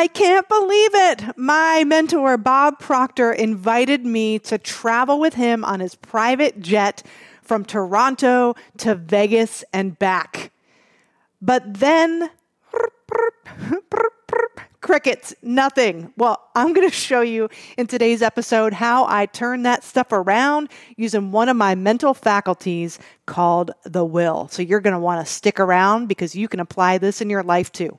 I can't believe it. My mentor, Bob Proctor, invited me to travel with him on his private jet from Toronto to Vegas and back. But then, crickets, nothing. Well, I'm going to show you in today's episode how I turn that stuff around using one of my mental faculties called the will. So you're going to want to stick around because you can apply this in your life too.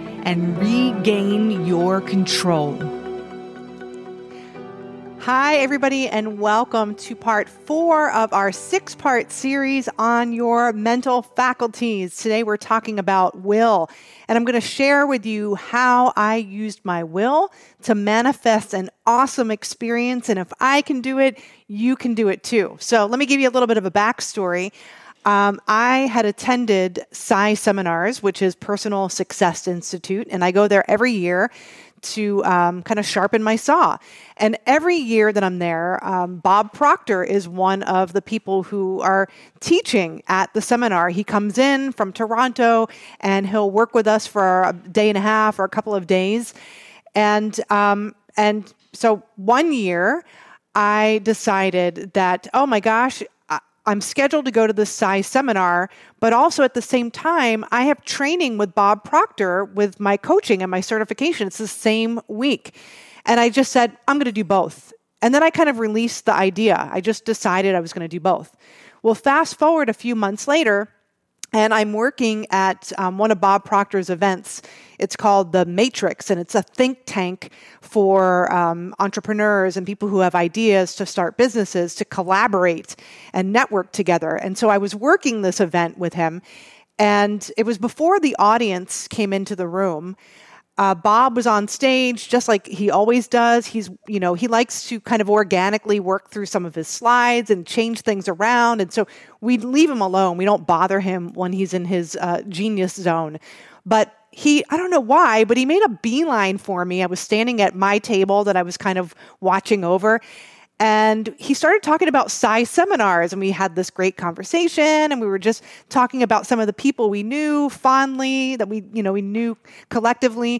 and regain your control. Hi, everybody, and welcome to part four of our six part series on your mental faculties. Today, we're talking about will, and I'm going to share with you how I used my will to manifest an awesome experience. And if I can do it, you can do it too. So, let me give you a little bit of a backstory. Um, I had attended PSI seminars, which is Personal Success Institute, and I go there every year to um, kind of sharpen my saw. And every year that I'm there, um, Bob Proctor is one of the people who are teaching at the seminar. He comes in from Toronto and he'll work with us for a day and a half or a couple of days. And um, and so one year, I decided that oh my gosh, I'm scheduled to go to the PSI seminar, but also at the same time, I have training with Bob Proctor with my coaching and my certification. It's the same week. And I just said, I'm going to do both. And then I kind of released the idea. I just decided I was going to do both. Well, fast forward a few months later, and I'm working at um, one of Bob Proctor's events. It's called The Matrix, and it's a think tank for um, entrepreneurs and people who have ideas to start businesses to collaborate and network together. And so I was working this event with him, and it was before the audience came into the room. Uh, Bob was on stage just like he always does. He's, you know, he likes to kind of organically work through some of his slides and change things around. And so we leave him alone. We don't bother him when he's in his uh, genius zone. But he, I don't know why, but he made a beeline for me. I was standing at my table that I was kind of watching over. And he started talking about PSI seminars, and we had this great conversation. And we were just talking about some of the people we knew fondly, that we, you know, we knew collectively.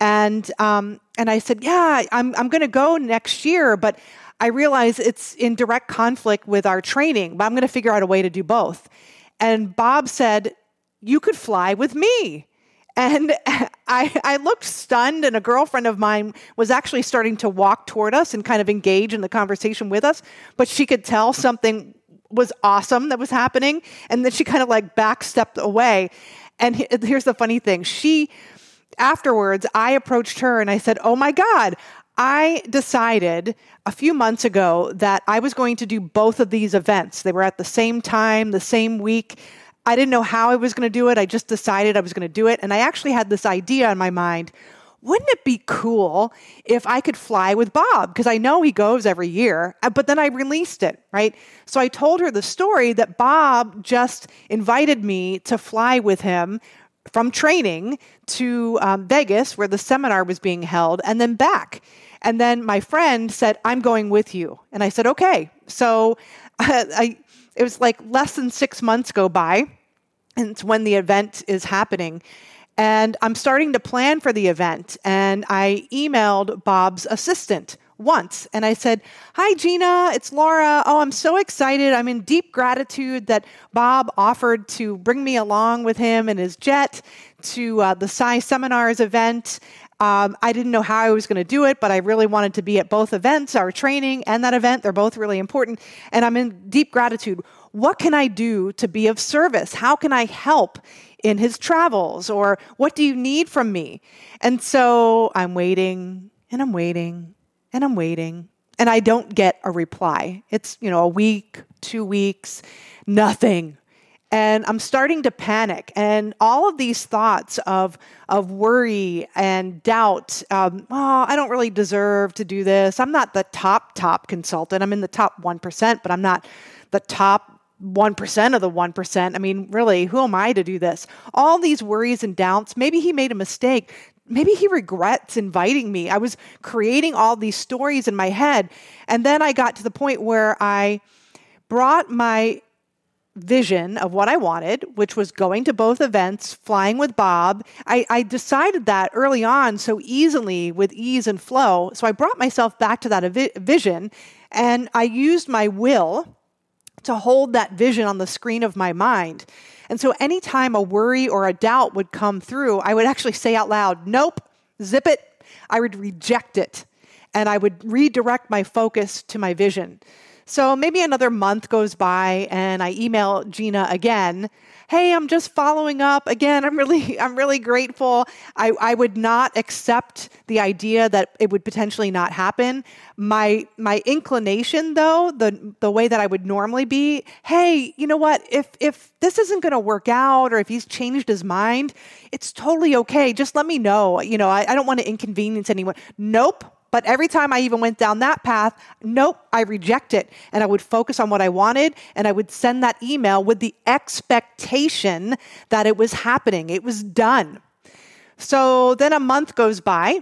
And um, and I said, yeah, I'm I'm going to go next year, but I realize it's in direct conflict with our training. But I'm going to figure out a way to do both. And Bob said, you could fly with me. And I, I looked stunned, and a girlfriend of mine was actually starting to walk toward us and kind of engage in the conversation with us, but she could tell something was awesome that was happening. And then she kind of like backstepped away. And here's the funny thing she, afterwards, I approached her and I said, Oh my God, I decided a few months ago that I was going to do both of these events. They were at the same time, the same week. I didn't know how I was going to do it. I just decided I was going to do it. And I actually had this idea in my mind wouldn't it be cool if I could fly with Bob? Because I know he goes every year, uh, but then I released it, right? So I told her the story that Bob just invited me to fly with him from training to um, Vegas, where the seminar was being held, and then back. And then my friend said, I'm going with you. And I said, okay. So I, it was like less than six months go by it's when the event is happening. And I'm starting to plan for the event. And I emailed Bob's assistant once and I said, Hi, Gina, it's Laura. Oh, I'm so excited. I'm in deep gratitude that Bob offered to bring me along with him in his jet to uh, the PSI Seminars event. Um, I didn't know how I was going to do it, but I really wanted to be at both events, our training and that event. They're both really important. And I'm in deep gratitude what can I do to be of service? How can I help in his travels? Or what do you need from me? And so I'm waiting and I'm waiting and I'm waiting and I don't get a reply. It's, you know, a week, two weeks, nothing. and I'm starting to panic. And all of these thoughts of of worry and doubt. Um, oh, I don't really deserve to do this. I'm not the top top consultant. I'm in the top one percent, but I'm not the top 1% of the 1%. I mean, really, who am I to do this? All these worries and doubts. Maybe he made a mistake. Maybe he regrets inviting me. I was creating all these stories in my head. And then I got to the point where I brought my vision of what I wanted, which was going to both events, flying with Bob. I, I, decided that early on so easily with ease and flow. So I brought myself back to that vision and I used my will to hold that vision on the screen of my mind. And so anytime a worry or a doubt would come through, I would actually say out loud, Nope, zip it. I would reject it. And I would redirect my focus to my vision. So maybe another month goes by and I email Gina again. Hey, I'm just following up. Again, I'm really, I'm really grateful. I, I would not accept the idea that it would potentially not happen. My my inclination though, the the way that I would normally be, hey, you know what? If if this isn't gonna work out or if he's changed his mind, it's totally okay. Just let me know. You know, I, I don't want to inconvenience anyone. Nope but every time I even went down that path, nope, I reject it. And I would focus on what I wanted and I would send that email with the expectation that it was happening, it was done. So then a month goes by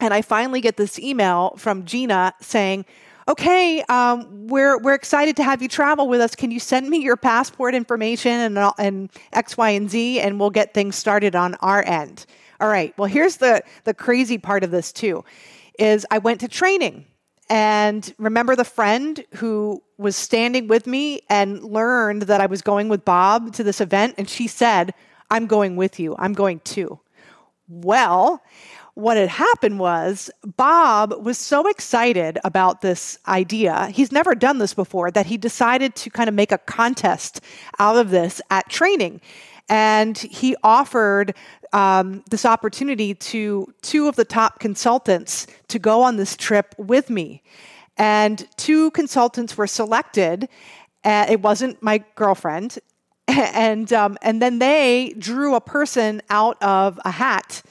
and I finally get this email from Gina saying, okay, um, we're, we're excited to have you travel with us. Can you send me your passport information and, and X, Y, and Z, and we'll get things started on our end. All right. Well, here's the, the crazy part of this, too is I went to training. And remember the friend who was standing with me and learned that I was going with Bob to this event? And she said, I'm going with you. I'm going too. Well, what had happened was Bob was so excited about this idea. He's never done this before that he decided to kind of make a contest out of this at training. And he offered um, this opportunity to two of the top consultants to go on this trip with me. And two consultants were selected. Uh, it wasn't my girlfriend. And, um, and then they drew a person out of a hat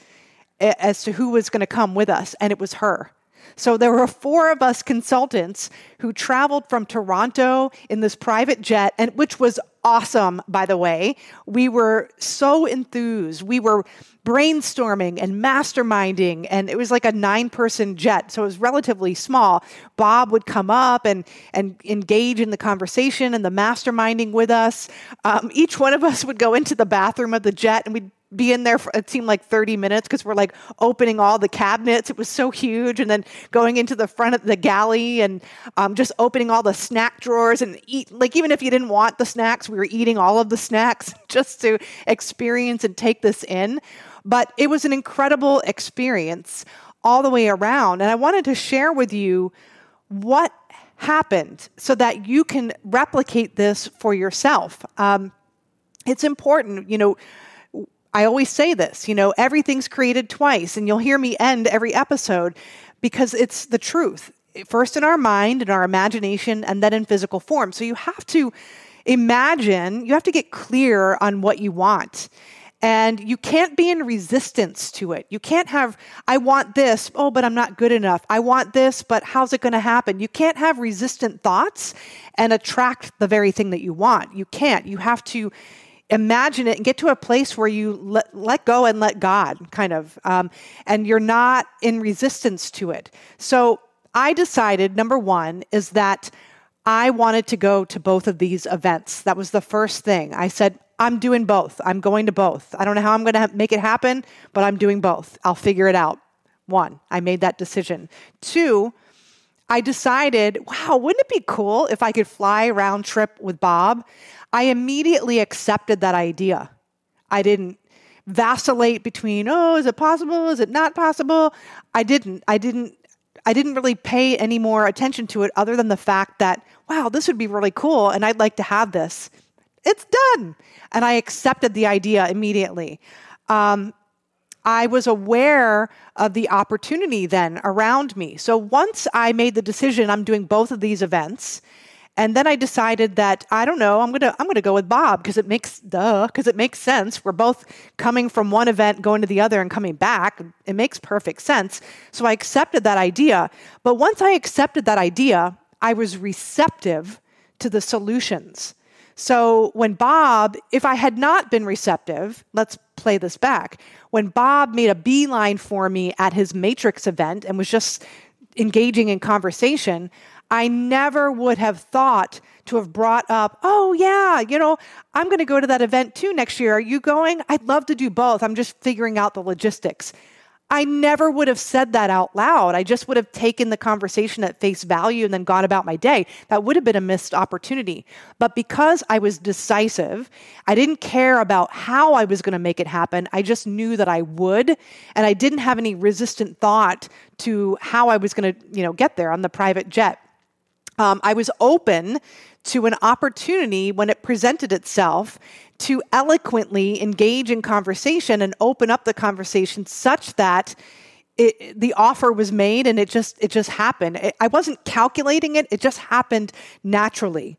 as to who was going to come with us, and it was her. So there were four of us consultants who traveled from Toronto in this private jet, and which was awesome, by the way. We were so enthused. We were brainstorming and masterminding, and it was like a nine person jet, so it was relatively small. Bob would come up and, and engage in the conversation and the masterminding with us. Um, each one of us would go into the bathroom of the jet and we'd be in there for it seemed like 30 minutes because we're like opening all the cabinets it was so huge and then going into the front of the galley and um, just opening all the snack drawers and eat like even if you didn't want the snacks we were eating all of the snacks just to experience and take this in but it was an incredible experience all the way around and i wanted to share with you what happened so that you can replicate this for yourself um, it's important you know I always say this, you know, everything's created twice, and you'll hear me end every episode because it's the truth. First in our mind, in our imagination, and then in physical form. So you have to imagine, you have to get clear on what you want. And you can't be in resistance to it. You can't have, I want this, oh, but I'm not good enough. I want this, but how's it going to happen? You can't have resistant thoughts and attract the very thing that you want. You can't. You have to imagine it and get to a place where you let, let go and let God, kind of, um, and you're not in resistance to it. So I decided, number one, is that I wanted to go to both of these events. That was the first thing. I said, I'm doing both. I'm going to both. I don't know how I'm going to make it happen, but I'm doing both. I'll figure it out. One, I made that decision. Two, I decided, wow, wouldn't it be cool if I could fly round trip with Bob? I immediately accepted that idea. I didn't vacillate between, oh, is it possible? Is it not possible? I didn't. I didn't. I didn't really pay any more attention to it other than the fact that, wow, this would be really cool and I'd like to have this. It's done. And I accepted the idea immediately. Um, I was aware of the opportunity then around me. So once I made the decision, I'm doing both of these events, And then I decided that I don't know, I'm going to I'm going to go with Bob because it makes duh, because it makes sense. We're both coming from one event going to the other and coming back. It makes perfect sense. So I accepted that idea. But once I accepted that idea, I was receptive to the solutions. So when Bob, if I had not been receptive, let's play this back. When Bob made a beeline for me at his Matrix event and was just engaging in conversation, I never would have thought to have brought up, oh, yeah, you know, I'm going to go to that event too next year. Are you going? I'd love to do both. I'm just figuring out the logistics. I never would have said that out loud. I just would have taken the conversation at face value and then gone about my day. That would have been a missed opportunity. But because I was decisive, I didn't care about how I was going to make it happen. I just knew that I would, and I didn't have any resistant thought to how I was going to, you know, get there on the private jet. Um, I was open to an opportunity when it presented itself to eloquently engage in conversation and open up the conversation such that it, the offer was made and it just it just happened. It, I wasn't calculating it; it just happened naturally.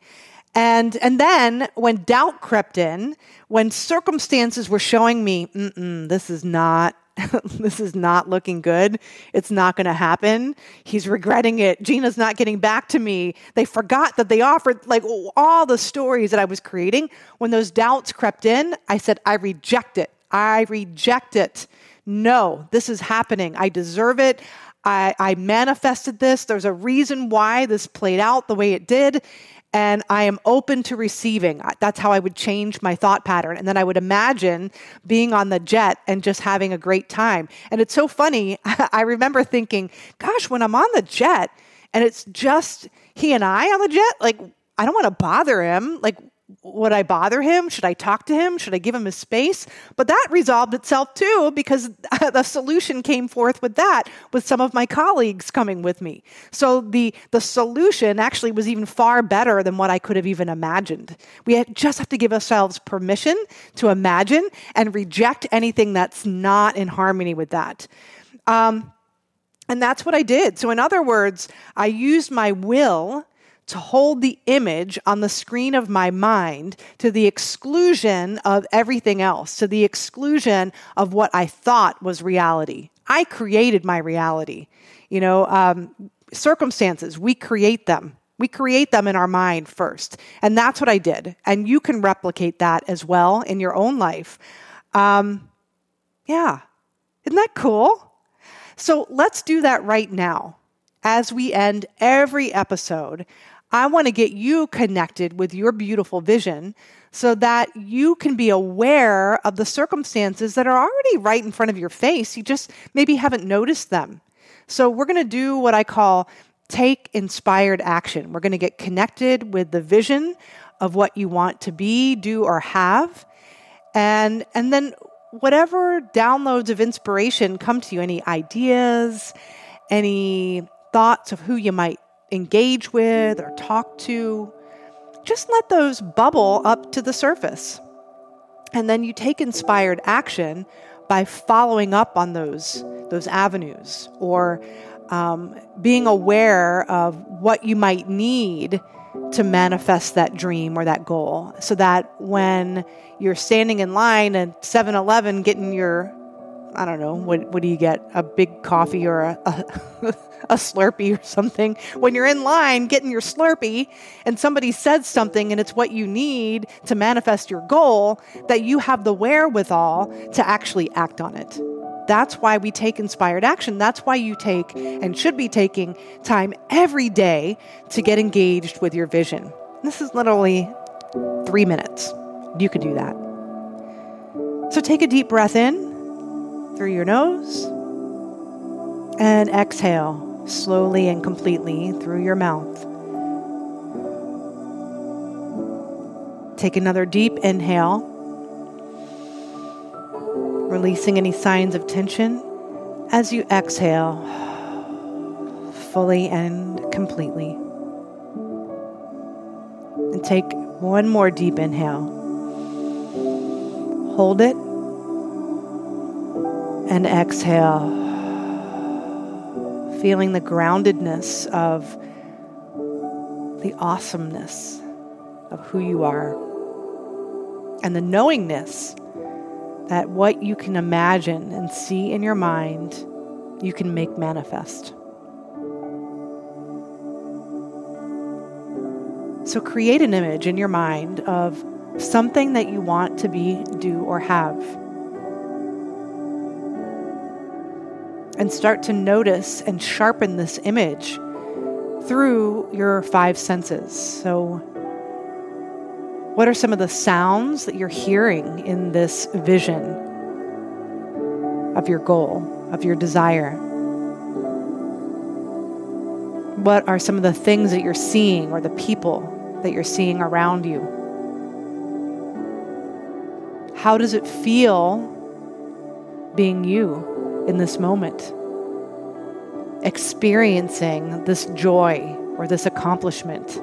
And and then when doubt crept in, when circumstances were showing me, this is not this is not looking good. It's not going to happen. He's regretting it. Gina's not getting back to me. They forgot that they offered like all the stories that I was creating. When those doubts crept in, I said, I reject it. I reject it. No, this is happening. I deserve it. I, I manifested this. There's a reason why this played out the way it did and I am open to receiving. That's how I would change my thought pattern. And then I would imagine being on the jet and just having a great time. And it's so funny. I remember thinking, gosh, when I'm on the jet and it's just he and I on the jet, like, I don't want to bother him. Like, would I bother him? Should I talk to him? Should I give him his space? But that resolved itself too because the solution came forth with that with some of my colleagues coming with me. So the the solution actually was even far better than what I could have even imagined. We just have to give ourselves permission to imagine and reject anything that's not in harmony with that. Um, and that's what I did. So, in other words, I used my will to hold the image on the screen of my mind to the exclusion of everything else, to the exclusion of what I thought was reality. I created my reality. You know, um, circumstances, we create them. We create them in our mind first. And that's what I did. And you can replicate that as well in your own life. Um, yeah. Isn't that cool? So let's do that right now. As we end every episode, I want to get you connected with your beautiful vision so that you can be aware of the circumstances that are already right in front of your face. You just maybe haven't noticed them. So, we're going to do what I call take inspired action. We're going to get connected with the vision of what you want to be, do, or have. And, and then, whatever downloads of inspiration come to you, any ideas, any thoughts of who you might engage with or talk to, just let those bubble up to the surface. And then you take inspired action by following up on those, those avenues or um, being aware of what you might need to manifest that dream or that goal so that when you're standing in line at 7-eleven getting your I don't know, what, what do you get? A big coffee or a, a, a, Slurpee or something. When you're in line getting your Slurpee and somebody says something and it's what you need to manifest your goal, that you have the wherewithal to actually act on it. That's why we take inspired action. That's why you take and should be taking time every day to get engaged with your vision. This is literally three minutes. You could do that. So take a deep breath in through your nose and exhale slowly and completely through your mouth. Take another deep inhale, releasing any signs of tension as you exhale fully and completely. And take one more deep inhale. Hold it and exhale, feeling the groundedness of the awesomeness of who you are and the knowingness that what you can imagine and see in your mind, you can make manifest. So create an image in your mind of something that you want to be, do, or have. And start to notice and sharpen this image through your five senses. So, what are some of the sounds that you're hearing in this vision of your goal, of your desire? What are some of the things that you're seeing or the people that you're seeing around you? How does it feel being you in this moment? Experiencing this joy or this accomplishment.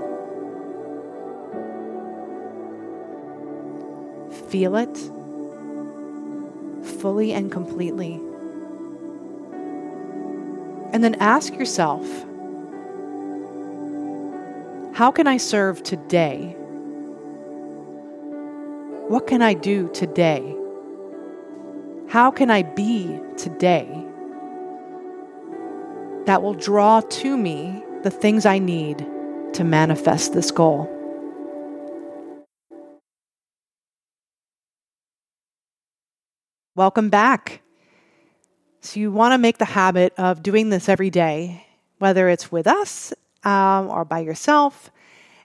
Feel it fully and completely. And then ask yourself, how can I serve today? What can I do today? How can I be today that will draw to me the things I need to manifest this goal? Welcome back. So, you want to make the habit of doing this every day, whether it's with us um, or by yourself.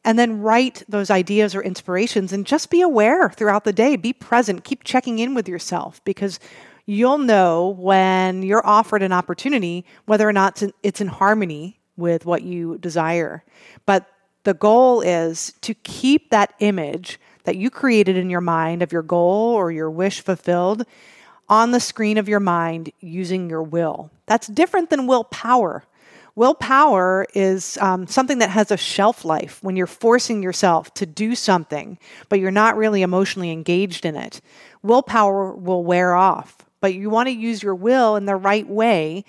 And then write those ideas or inspirations and just be aware throughout the day. Be present. Keep checking in with yourself because you'll know when you're offered an opportunity whether or not it's in harmony with what you desire. But the goal is to keep that image that you created in your mind of your goal or your wish fulfilled on the screen of your mind using your will. That's different than willpower. Willpower is um, something that has a shelf life when you're forcing yourself to do something, but you're not really emotionally engaged in it. Willpower will wear off, but you want to use your will in the right way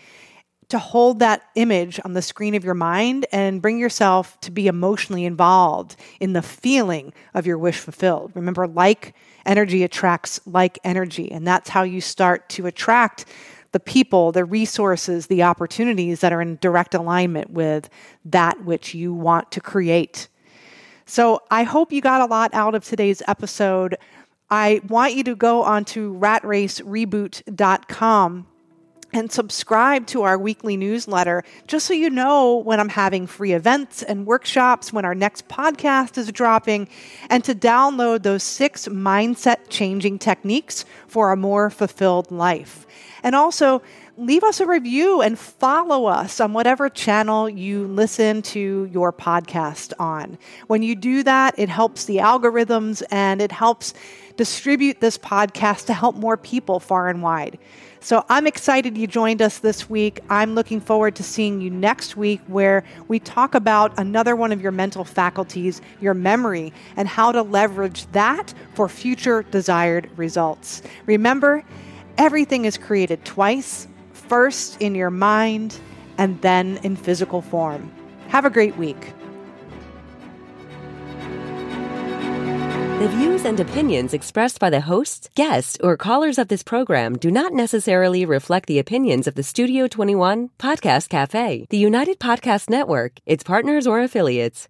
to hold that image on the screen of your mind and bring yourself to be emotionally involved in the feeling of your wish fulfilled. Remember, like energy attracts like energy, and that's how you start to attract the people, the resources, the opportunities that are in direct alignment with that which you want to create. So I hope you got a lot out of today's episode. I want you to go onto ratracereboot.com and subscribe to our weekly newsletter just so you know when I'm having free events and workshops, when our next podcast is dropping, and to download those six mindset changing techniques for a more fulfilled life. And also, leave us a review and follow us on whatever channel you listen to your podcast on. When you do that, it helps the algorithms and it helps distribute this podcast to help more people far and wide. So I'm excited you joined us this week. I'm looking forward to seeing you next week where we talk about another one of your mental faculties, your memory, and how to leverage that for future desired results. Remember, everything is created twice first in your mind and then in physical form. Have a great week. The views and opinions expressed by the hosts, guests, or callers of this program do not necessarily reflect the opinions of the Studio 21 Podcast Cafe, the United Podcast Network, its partners, or affiliates.